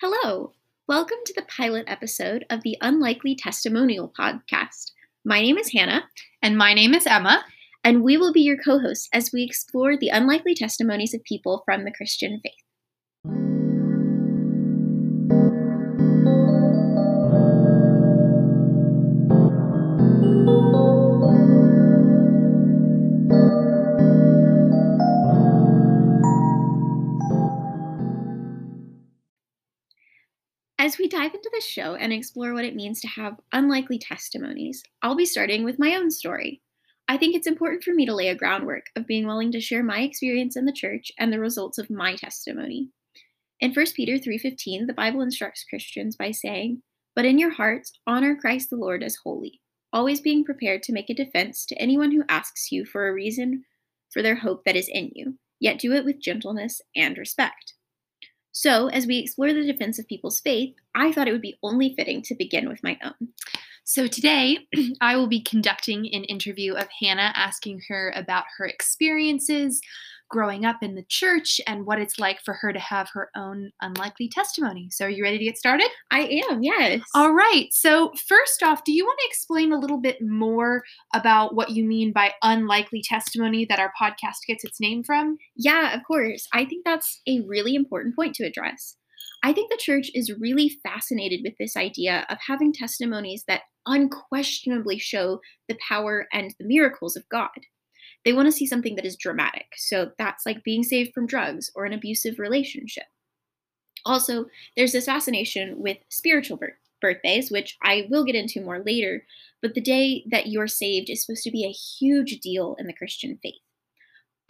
Hello. Welcome to the pilot episode of the Unlikely Testimonial podcast. My name is Hannah, And my name is Emma. and we will be your co hosts as we explore the unlikely testimonies of people from the Christian faith. As we dive into the show and explore what it means to have unlikely testimonies, I'll be starting with my own story. I think it's important for me to lay a groundwork of being willing to share my experience in the church and the results of my testimony. In 1 Peter 3:15, the Bible instructs Christians by saying, "But in your hearts honor Christ the Lord as holy, always being prepared to make a defense to anyone who asks you for a reason for their hope that is in you, yet do it with gentleness and respect." So, as we explore the defense of people's faith, I thought it would be only fitting to begin with my own. So today, I will be conducting an interview of Hannah, asking her about her experiences growing up in the church and what it's like for her to have her own unlikely testimony. So, are you ready to get started? I am, yes. All right. So, first off, do you want to explain a little bit more about what you mean by unlikely testimony that our podcast gets its name from? Yeah, of course. I think that's a really important point to address. I think the church is really fascinated with this idea of having testimonies that unquestionably show the power and the miracles of God. They want to see something that is dramatic. So that's like being saved from drugs or an abusive relationship. Also, there's this fascination with spiritual bir- birthdays, which I will get into more later, but the day that you're saved is supposed to be a huge deal in the Christian faith.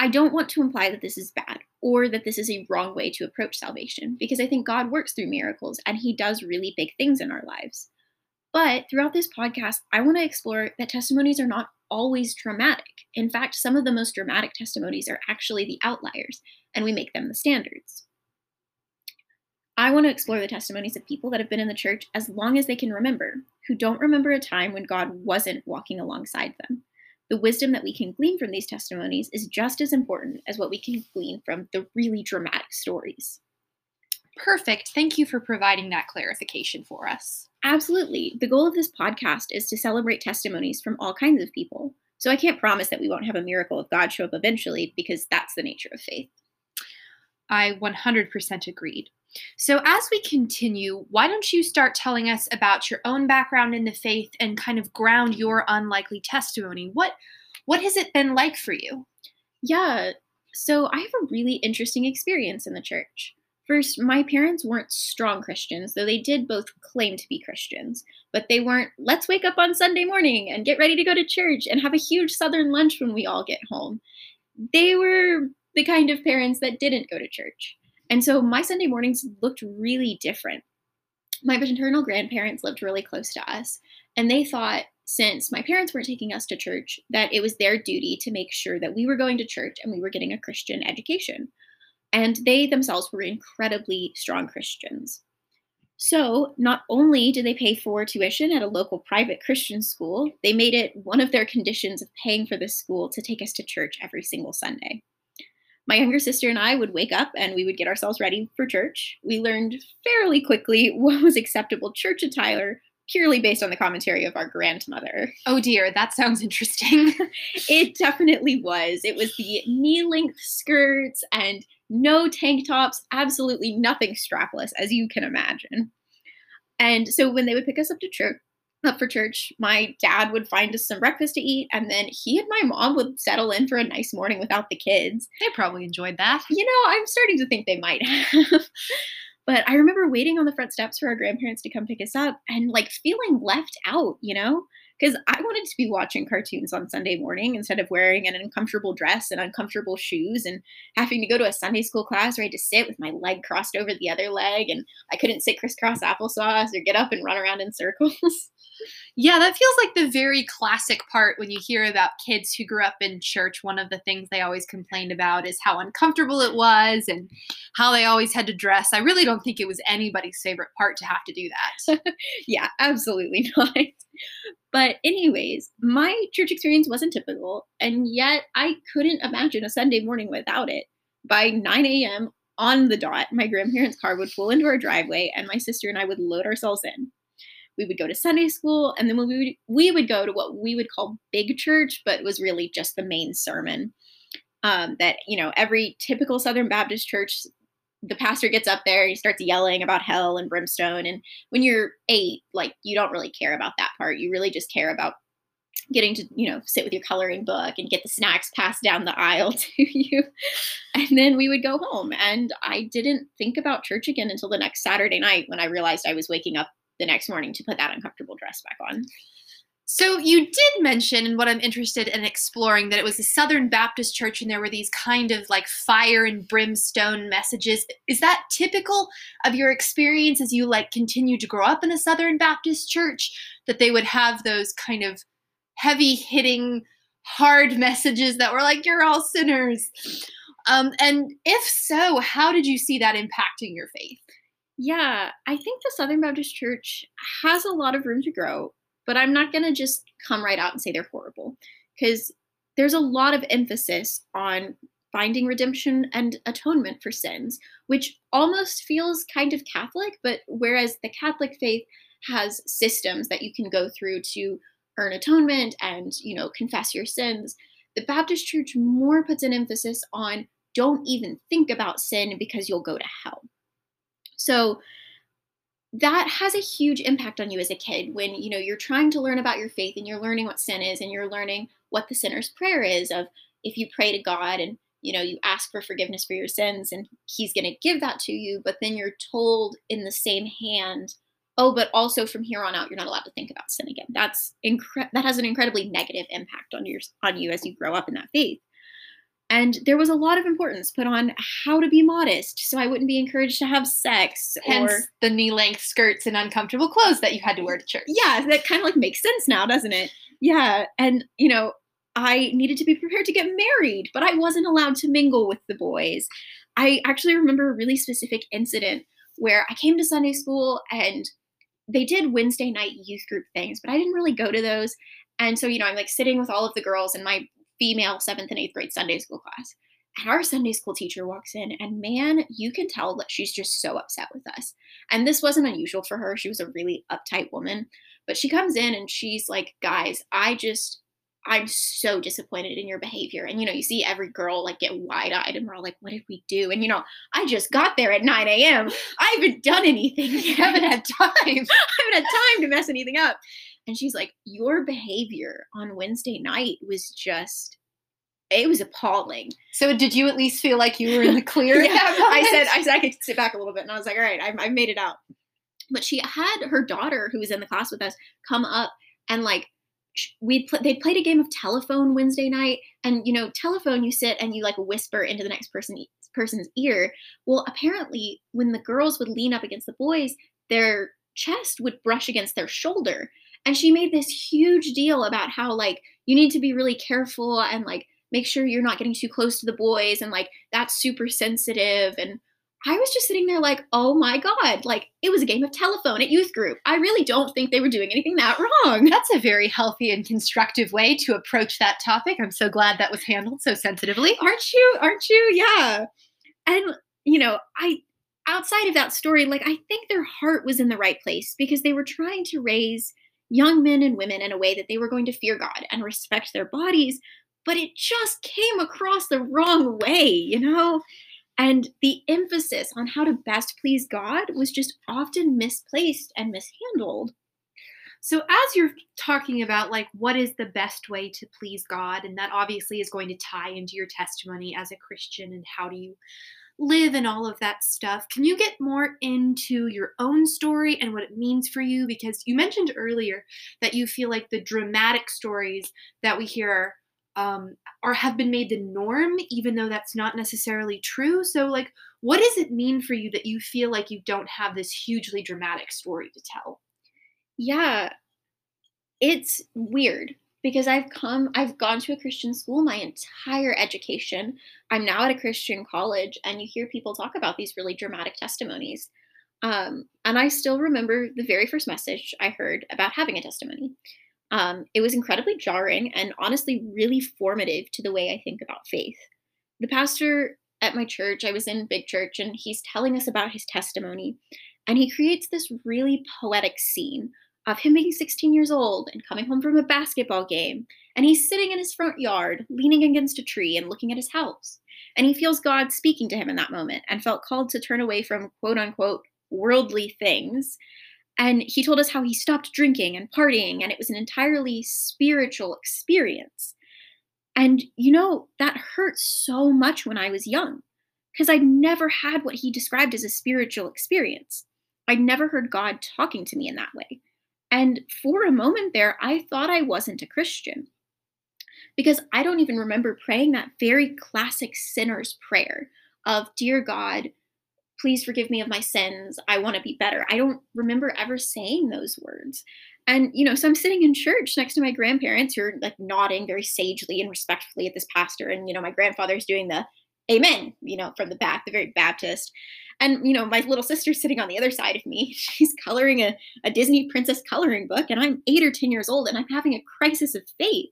I don't want to imply that this is bad or that this is a wrong way to approach salvation because I think God works through miracles and he does really big things in our lives. But throughout this podcast, I want to explore that testimonies are not always dramatic. In fact, some of the most dramatic testimonies are actually the outliers, and we make them the standards. I want to explore the testimonies of people that have been in the church as long as they can remember, who don't remember a time when God wasn't walking alongside them. The wisdom that we can glean from these testimonies is just as important as what we can glean from the really dramatic stories. Perfect. Thank you for providing that clarification for us. Absolutely. The goal of this podcast is to celebrate testimonies from all kinds of people. So I can't promise that we won't have a miracle of God show up eventually because that's the nature of faith. I 100% agreed. So, as we continue, why don't you start telling us about your own background in the faith and kind of ground your unlikely testimony? What what has it been like for you? Yeah, so I have a really interesting experience in the church. First, my parents weren't strong Christians, though they did both claim to be Christians. But they weren't, let's wake up on Sunday morning and get ready to go to church and have a huge Southern lunch when we all get home. They were the kind of parents that didn't go to church. And so my Sunday mornings looked really different. My paternal grandparents lived really close to us, and they thought since my parents weren't taking us to church that it was their duty to make sure that we were going to church and we were getting a Christian education. And they themselves were incredibly strong Christians. So, not only did they pay for tuition at a local private Christian school, they made it one of their conditions of paying for this school to take us to church every single Sunday. My younger sister and I would wake up and we would get ourselves ready for church. We learned fairly quickly what was acceptable church attire purely based on the commentary of our grandmother. Oh dear, that sounds interesting. It definitely was. It was the knee length skirts and no tank tops, absolutely nothing strapless, as you can imagine. And so when they would pick us up to church, up for church, my dad would find us some breakfast to eat, and then he and my mom would settle in for a nice morning without the kids. they probably enjoyed that. You know, I'm starting to think they might have. but I remember waiting on the front steps for our grandparents to come pick us up and like feeling left out, you know? Because I wanted to be watching cartoons on Sunday morning instead of wearing an uncomfortable dress and uncomfortable shoes and having to go to a Sunday school class where I had to sit with my leg crossed over the other leg and I couldn't sit crisscross applesauce or get up and run around in circles. Yeah, that feels like the very classic part when you hear about kids who grew up in church. One of the things they always complained about is how uncomfortable it was and how they always had to dress. I really don't think it was anybody's favorite part to have to do that. yeah, absolutely not. But, anyways, my church experience wasn't typical, and yet I couldn't imagine a Sunday morning without it. By 9 a.m., on the dot, my grandparents' car would pull into our driveway, and my sister and I would load ourselves in. We would go to Sunday school, and then we would, we would go to what we would call big church, but was really just the main sermon. Um, that you know, every typical Southern Baptist church, the pastor gets up there, he starts yelling about hell and brimstone, and when you're eight, like you don't really care about that part. You really just care about getting to you know sit with your coloring book and get the snacks passed down the aisle to you. And then we would go home. And i didn't think about church again until the next saturday night when i realized i was waking up the next morning to put that uncomfortable dress back on so you did mention and what i'm interested in exploring that it was a southern baptist church and there were these kind of like fire and brimstone messages is that typical of your experience as you like continue to grow up in a southern baptist church that they would have those kind of heavy hitting, hard messages that were like, you're all sinners. Um, and if so, how did you see that impacting your faith? Yeah, I think the Southern Baptist Church has a lot of room to grow, but I'm not going to just come right out and say they're horrible because there's a lot of emphasis on finding redemption and atonement for sins, which almost feels kind of Catholic, but whereas the Catholic faith has systems that you can go through to earn atonement and you know confess your sins the baptist church more puts an emphasis on don't even think about sin because you'll go to hell. So that has a huge impact on you as a kid when you know you're trying to learn about your faith and you're learning what sin is and you're learning what the sinner's prayer is of if you pray to god and you know you ask for forgiveness for your sins and he's going to give that to you but then you're told in the same hand oh, but also from here on out, you're not allowed to think about sin again. That's incre- that has an incredibly negative impact on your on you as you grow up in that faith. And there was a lot of importance put on how to be modest, so I wouldn't be encouraged to have sex. Hence or the knee-length skirts and uncomfortable clothes that you had to wear to church. Yeah, that kind of like makes sense now, doesn't it? Yeah, and you know, I needed to be prepared to get married, but I wasn't allowed to mingle with the boys. I actually remember a really specific incident where I came to Sunday school and they did Wednesday night youth group things, but I didn't really go to those. And so, you know, I'm like sitting with all of the girls and my female seventh and eighth grade Sunday school class. And our Sunday school teacher walks in, and man, you can tell that she's just so upset with us. And this wasn't unusual for her. She was a really uptight woman. But she comes in and she's like, guys, I just, I'm so disappointed in your behavior. And you know, you see every girl like get wide eyed and we're all like, what did we do? And you know, I just got there at 9 a.m. I haven't done anything. I haven't had time. I haven't had time to mess anything up. And she's like, your behavior on Wednesday night was just it was appalling. So did you at least feel like you were in the clear? yeah, I said I said I could sit back a little bit and I was like, all right, I've, I've made it out. But she had her daughter who was in the class with us come up and like we pl- they played a game of telephone Wednesday night, and you know, telephone you sit and you like whisper into the next person person's ear. Well, apparently, when the girls would lean up against the boys, their chest would brush against their shoulder, and she made this huge deal about how like you need to be really careful and like make sure you're not getting too close to the boys and like that's super sensitive and I was just sitting there like, oh my God, like it was a game of telephone at youth group. I really don't think they were doing anything that wrong. That's a very healthy and constructive way to approach that topic. I'm so glad that was handled so sensitively. Aren't you? Aren't you? Yeah. And, you know, I, outside of that story, like I think their heart was in the right place because they were trying to raise young men and women in a way that they were going to fear God and respect their bodies, but it just came across the wrong way, you know? And the emphasis on how to best please God was just often misplaced and mishandled. So, as you're talking about, like, what is the best way to please God, and that obviously is going to tie into your testimony as a Christian and how do you live and all of that stuff, can you get more into your own story and what it means for you? Because you mentioned earlier that you feel like the dramatic stories that we hear um, or have been made the norm, even though that's not necessarily true. So, like, what does it mean for you that you feel like you don't have this hugely dramatic story to tell? Yeah, it's weird because I've come, I've gone to a Christian school my entire education. I'm now at a Christian college, and you hear people talk about these really dramatic testimonies. Um, and I still remember the very first message I heard about having a testimony. Um, it was incredibly jarring and honestly really formative to the way I think about faith. The pastor at my church. I was in big church, and he's telling us about his testimony. And he creates this really poetic scene of him being 16 years old and coming home from a basketball game. And he's sitting in his front yard, leaning against a tree and looking at his house. And he feels God speaking to him in that moment and felt called to turn away from quote unquote worldly things. And he told us how he stopped drinking and partying, and it was an entirely spiritual experience. And, you know, that hurt so much when I was young because I'd never had what he described as a spiritual experience. I'd never heard God talking to me in that way. And for a moment there, I thought I wasn't a Christian because I don't even remember praying that very classic sinner's prayer of, Dear God, please forgive me of my sins. I want to be better. I don't remember ever saying those words. And, you know, so I'm sitting in church next to my grandparents who are like nodding very sagely and respectfully at this pastor. And, you know, my grandfather's doing the amen, you know, from the back, the very Baptist. And, you know, my little sister's sitting on the other side of me. She's coloring a, a Disney princess coloring book, and I'm eight or 10 years old, and I'm having a crisis of faith.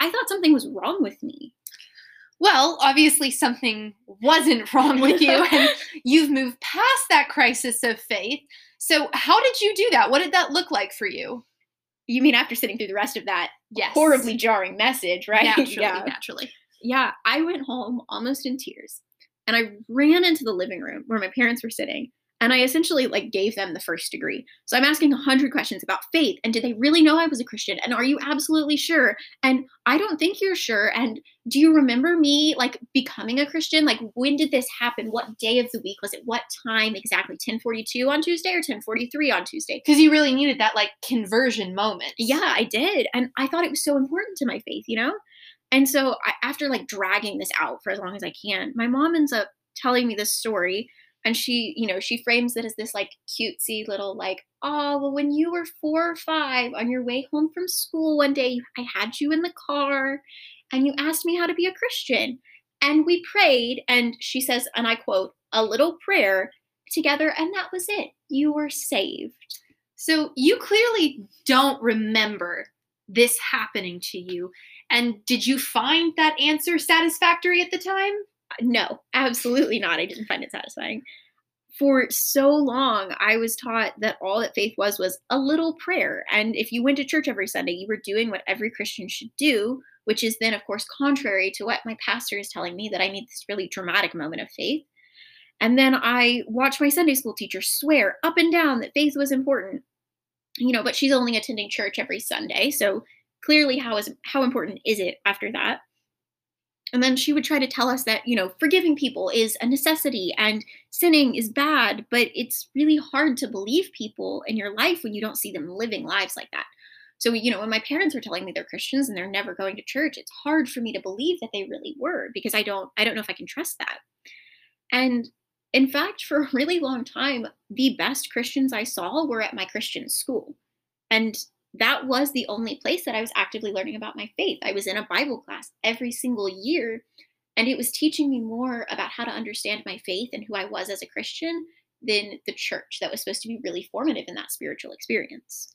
I thought something was wrong with me. Well, obviously something wasn't wrong with you, and you've moved past that crisis of faith. So, how did you do that? What did that look like for you? You mean after sitting through the rest of that yes. horribly jarring message, right? Naturally, yeah. naturally. Yeah, I went home almost in tears and I ran into the living room where my parents were sitting and I essentially like gave them the first degree. So I'm asking a hundred questions about faith and did they really know I was a Christian? And are you absolutely sure? And I don't think you're sure. And do you remember me like becoming a Christian? Like when did this happen? What day of the week was it? What time exactly? 1042 on Tuesday or 1043 on Tuesday? Because you really needed that like conversion moment. Yeah, I did. And I thought it was so important to my faith, you know? And so I, after like dragging this out for as long as I can, my mom ends up telling me this story and she, you know, she frames it as this like cutesy little like, oh, well, when you were four or five on your way home from school one day, I had you in the car and you asked me how to be a Christian. And we prayed, and she says, and I quote, a little prayer together, and that was it. You were saved. So you clearly don't remember this happening to you. And did you find that answer satisfactory at the time? No, absolutely not. I didn't find it satisfying. For so long, I was taught that all that faith was was a little prayer. And if you went to church every Sunday, you were doing what every Christian should do, which is then, of course, contrary to what my pastor is telling me that I need this really dramatic moment of faith. And then I watched my Sunday school teacher swear up and down that faith was important. You know, but she's only attending church every Sunday. So clearly, how is how important is it after that? And then she would try to tell us that, you know, forgiving people is a necessity and sinning is bad, but it's really hard to believe people in your life when you don't see them living lives like that. So, you know, when my parents were telling me they're Christians and they're never going to church, it's hard for me to believe that they really were because I don't I don't know if I can trust that. And in fact, for a really long time, the best Christians I saw were at my Christian school. And that was the only place that I was actively learning about my faith. I was in a Bible class every single year, and it was teaching me more about how to understand my faith and who I was as a Christian than the church that was supposed to be really formative in that spiritual experience.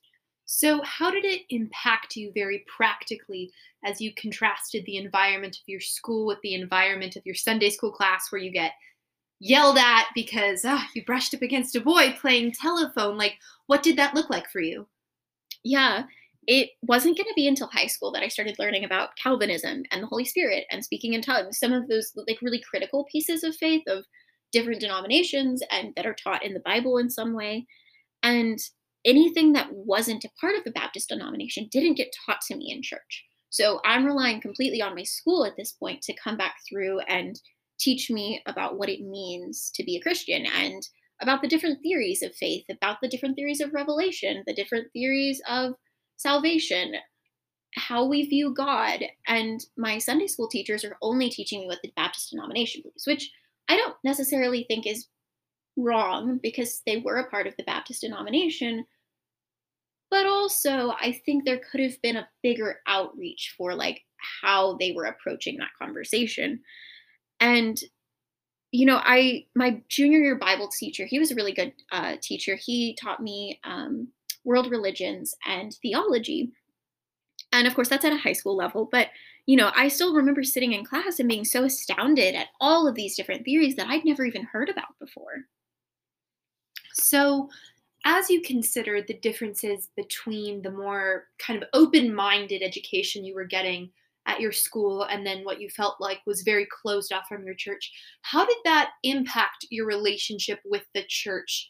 So, how did it impact you very practically as you contrasted the environment of your school with the environment of your Sunday school class where you get yelled at because oh, you brushed up against a boy playing telephone? Like, what did that look like for you? Yeah, it wasn't going to be until high school that I started learning about Calvinism and the Holy Spirit and speaking in tongues, some of those like really critical pieces of faith of different denominations and that are taught in the Bible in some way. And anything that wasn't a part of the Baptist denomination didn't get taught to me in church. So I'm relying completely on my school at this point to come back through and teach me about what it means to be a Christian and about the different theories of faith, about the different theories of revelation, the different theories of salvation, how we view God. And my Sunday school teachers are only teaching me what the Baptist denomination believes, which I don't necessarily think is wrong because they were a part of the Baptist denomination. But also, I think there could have been a bigger outreach for like how they were approaching that conversation. And you know, I my junior year Bible teacher, he was a really good uh, teacher. He taught me um, world religions and theology, and of course that's at a high school level. But you know, I still remember sitting in class and being so astounded at all of these different theories that I'd never even heard about before. So, as you consider the differences between the more kind of open minded education you were getting at your school and then what you felt like was very closed off from your church, how did that impact your relationship with the church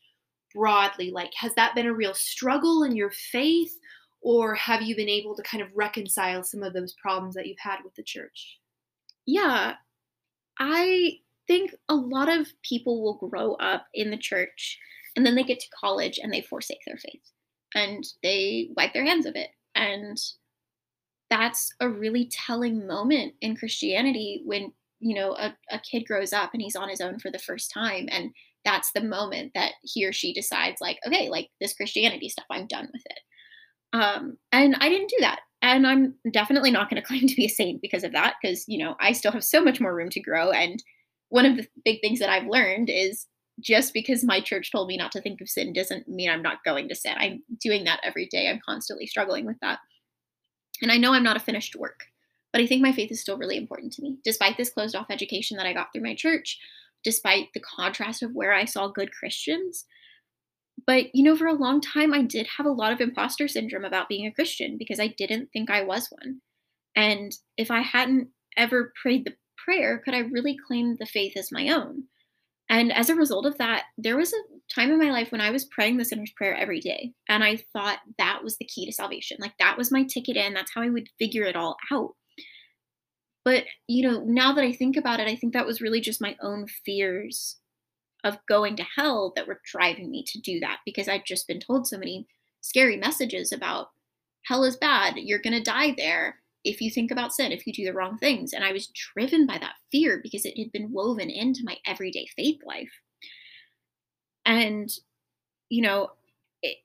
broadly? Like, has that been a real struggle in your faith? Or have you been able to kind of reconcile some of those problems that you've had with the church? Yeah, I think a lot of people will grow up in the church and then they get to college and they forsake their faith and they wipe their hands of it. And that's a really telling moment in Christianity when, you know, a, a kid grows up and he's on his own for the first time. And that's the moment that he or she decides, like, okay, like this Christianity stuff, I'm done with it. Um, and I didn't do that. And I'm definitely not going to claim to be a saint because of that, because, you know, I still have so much more room to grow. And one of the big things that I've learned is just because my church told me not to think of sin doesn't mean I'm not going to sin. I'm doing that every day. I'm constantly struggling with that. And I know I'm not a finished work, but I think my faith is still really important to me. Despite this closed off education that I got through my church, despite the contrast of where I saw good Christians. But, you know, for a long time, I did have a lot of imposter syndrome about being a Christian because I didn't think I was one. And if I hadn't ever prayed the prayer, could I really claim the faith as my own? And as a result of that, there was a time in my life when I was praying the sinner's prayer every day. And I thought that was the key to salvation. Like that was my ticket in. That's how I would figure it all out. But, you know, now that I think about it, I think that was really just my own fears of going to hell that were driving me to do that because I'd just been told so many scary messages about hell is bad, you're going to die there if you think about sin, if you do the wrong things. And I was driven by that fear because it had been woven into my everyday faith life. And, you know, it,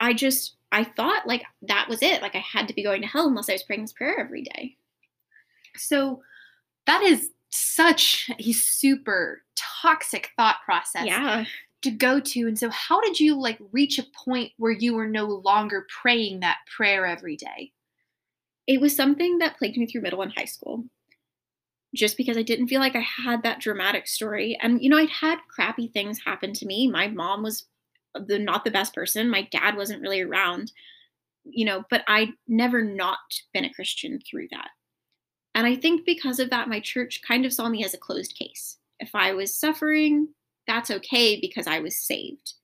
I just, I thought like that was it. Like I had to be going to hell unless I was praying this prayer every day. So that is such a super toxic thought process. Yeah. To go to. And so how did you like reach a point where you were no longer praying that prayer every day? It was something that plagued me through middle and high school just because I didn't feel like I had that dramatic story. And, you know, I'd had crappy things happen to me. My mom was the not the best person. My dad wasn't really around, you know, but I'd never not been a Christian through that. And I think because of that, my church kind of saw me as a closed case. If I was suffering, that's okay because I was saved.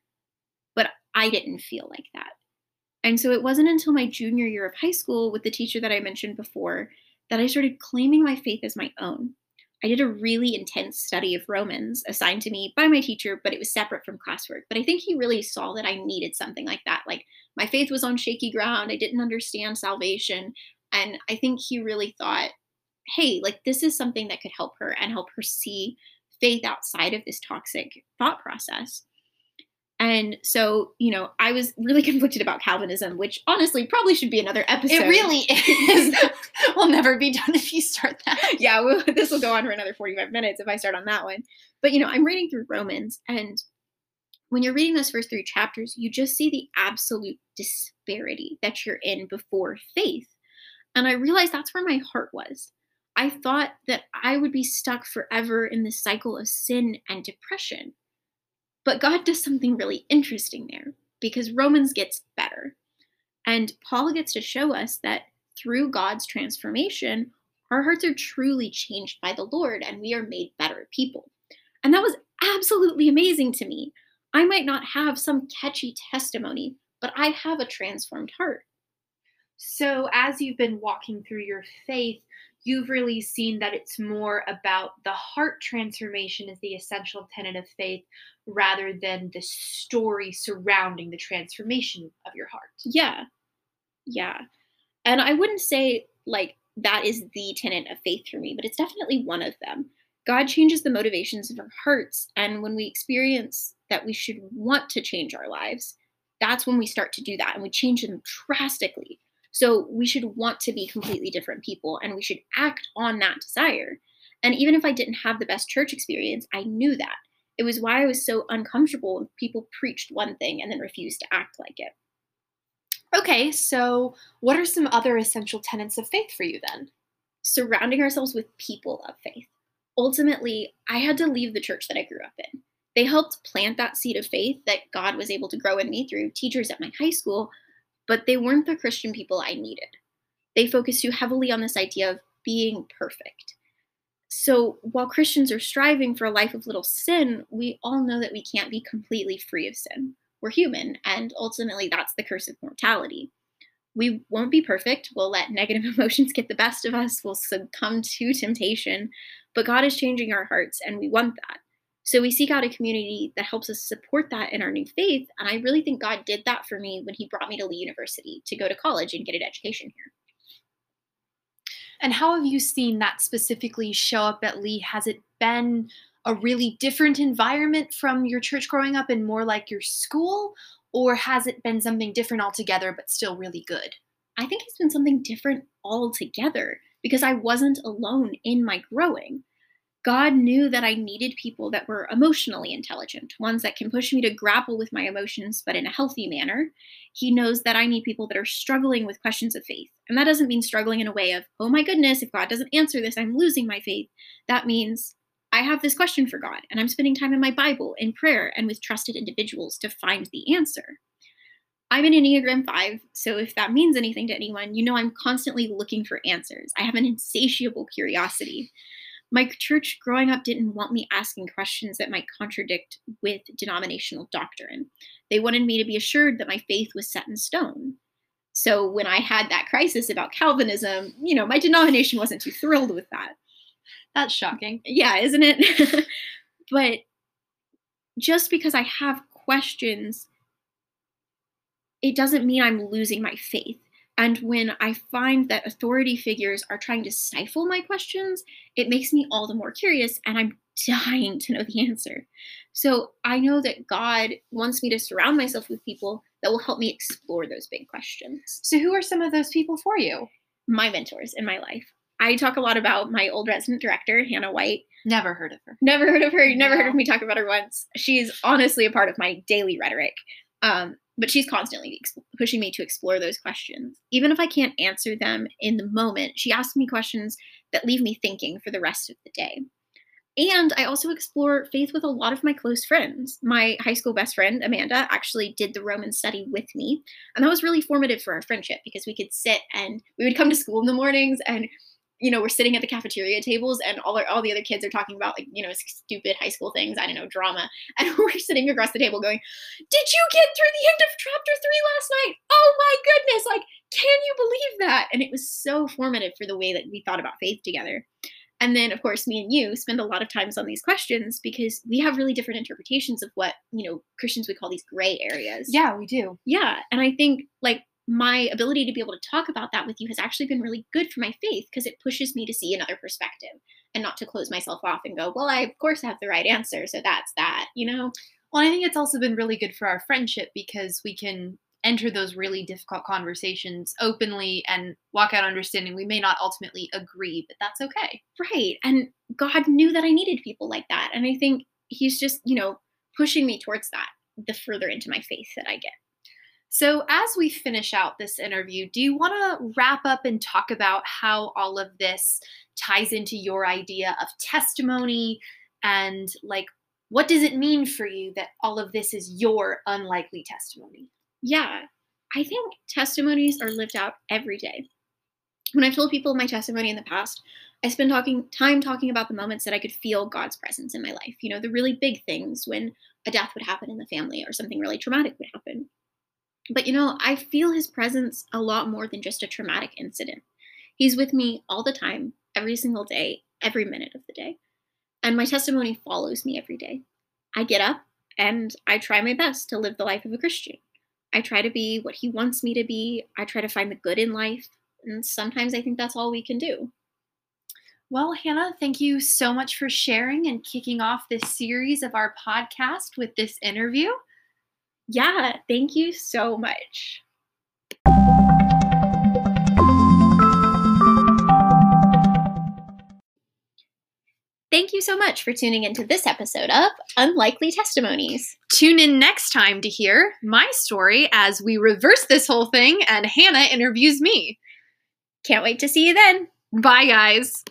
But I didn't feel like that. And so it wasn't until my junior year of high school with the teacher that I mentioned before that I started claiming my faith as my own. I did a really intense study of Romans assigned to me by my teacher, but it was separate from classwork. But I think he really saw that I needed something like that. Like my faith was on shaky ground, I didn't understand salvation. And I think he really thought, hey, like this is something that could help her and help her see faith outside of this toxic thought process. And so, you know, I was really conflicted about Calvinism, which honestly probably should be another episode. It really is. we'll never be done if you start that. Yeah, well, this will go on for another 45 minutes if I start on that one. But, you know, I'm reading through Romans, and when you're reading those first three chapters, you just see the absolute disparity that you're in before faith. And I realized that's where my heart was. I thought that I would be stuck forever in the cycle of sin and depression. But God does something really interesting there because Romans gets better. And Paul gets to show us that through God's transformation, our hearts are truly changed by the Lord and we are made better people. And that was absolutely amazing to me. I might not have some catchy testimony, but I have a transformed heart. So, as you've been walking through your faith, you've really seen that it's more about the heart transformation as the essential tenet of faith rather than the story surrounding the transformation of your heart. Yeah. Yeah. And I wouldn't say like that is the tenet of faith for me, but it's definitely one of them. God changes the motivations of our hearts. And when we experience that we should want to change our lives, that's when we start to do that and we change them drastically. So we should want to be completely different people and we should act on that desire. And even if I didn't have the best church experience, I knew that. It was why I was so uncomfortable when people preached one thing and then refused to act like it. Okay, so what are some other essential tenets of faith for you then? surrounding ourselves with people of faith. Ultimately, I had to leave the church that I grew up in. They helped plant that seed of faith that God was able to grow in me through teachers at my high school, but they weren't the Christian people I needed. They focused too heavily on this idea of being perfect. So while Christians are striving for a life of little sin, we all know that we can't be completely free of sin. We're human, and ultimately that's the curse of mortality. We won't be perfect. We'll let negative emotions get the best of us. We'll succumb to temptation. But God is changing our hearts, and we want that. So we seek out a community that helps us support that in our new faith. And I really think God did that for me when He brought me to Lee University to go to college and get an education here. And how have you seen that specifically show up at Lee? Has it been a really different environment from your church growing up and more like your school? Or has it been something different altogether, but still really good? I think it's been something different altogether because I wasn't alone in my growing. God knew that I needed people that were emotionally intelligent, ones that can push me to grapple with my emotions, but in a healthy manner. He knows that I need people that are struggling with questions of faith. And that doesn't mean struggling in a way of, oh my goodness, if God doesn't answer this, I'm losing my faith. That means I have this question for God, and I'm spending time in my Bible, in prayer, and with trusted individuals to find the answer. I'm an Enneagram 5, so if that means anything to anyone, you know I'm constantly looking for answers. I have an insatiable curiosity. My church growing up didn't want me asking questions that might contradict with denominational doctrine. They wanted me to be assured that my faith was set in stone. So when I had that crisis about Calvinism, you know, my denomination wasn't too thrilled with that. That's shocking. Yeah, isn't it? but just because I have questions, it doesn't mean I'm losing my faith. And when I find that authority figures are trying to stifle my questions, it makes me all the more curious and I'm dying to know the answer. So I know that God wants me to surround myself with people that will help me explore those big questions. So, who are some of those people for you? My mentors in my life. I talk a lot about my old resident director, Hannah White. Never heard of her. Never heard of her. Never no. heard of me talk about her once. She's honestly a part of my daily rhetoric. Um, but she's constantly ex- pushing me to explore those questions. Even if I can't answer them in the moment, she asks me questions that leave me thinking for the rest of the day. And I also explore faith with a lot of my close friends. My high school best friend, Amanda, actually did the Roman study with me. And that was really formative for our friendship because we could sit and we would come to school in the mornings and you know, we're sitting at the cafeteria tables and all, our, all the other kids are talking about like, you know, stupid high school things, I don't know, drama. And we're sitting across the table going, Did you get through the end of chapter three last night? Oh my goodness, like, can you believe that? And it was so formative for the way that we thought about faith together. And then, of course, me and you spend a lot of times on these questions because we have really different interpretations of what, you know, Christians would call these gray areas. Yeah, we do. Yeah. And I think, like, my ability to be able to talk about that with you has actually been really good for my faith because it pushes me to see another perspective and not to close myself off and go, well, I of course have the right answer, so that's that, you know? Well, I think it's also been really good for our friendship because we can enter those really difficult conversations openly and walk out understanding we may not ultimately agree, but that's okay. Right. And God knew that I needed people like that. And I think He's just, you know, pushing me towards that the further into my faith that I get. So, as we finish out this interview, do you want to wrap up and talk about how all of this ties into your idea of testimony and like what does it mean for you that all of this is your unlikely testimony? Yeah, I think testimonies are lived out every day. When I've told people my testimony in the past, I spend talking time talking about the moments that I could feel God's presence in my life. You know, the really big things when a death would happen in the family or something really traumatic would happen. But you know, I feel his presence a lot more than just a traumatic incident. He's with me all the time, every single day, every minute of the day. And my testimony follows me every day. I get up and I try my best to live the life of a Christian. I try to be what he wants me to be. I try to find the good in life. And sometimes I think that's all we can do. Well, Hannah, thank you so much for sharing and kicking off this series of our podcast with this interview yeah, thank you so much. Thank you so much for tuning into this episode of Unlikely Testimonies. Tune in next time to hear my story as we reverse this whole thing and Hannah interviews me. Can't wait to see you then. Bye, guys.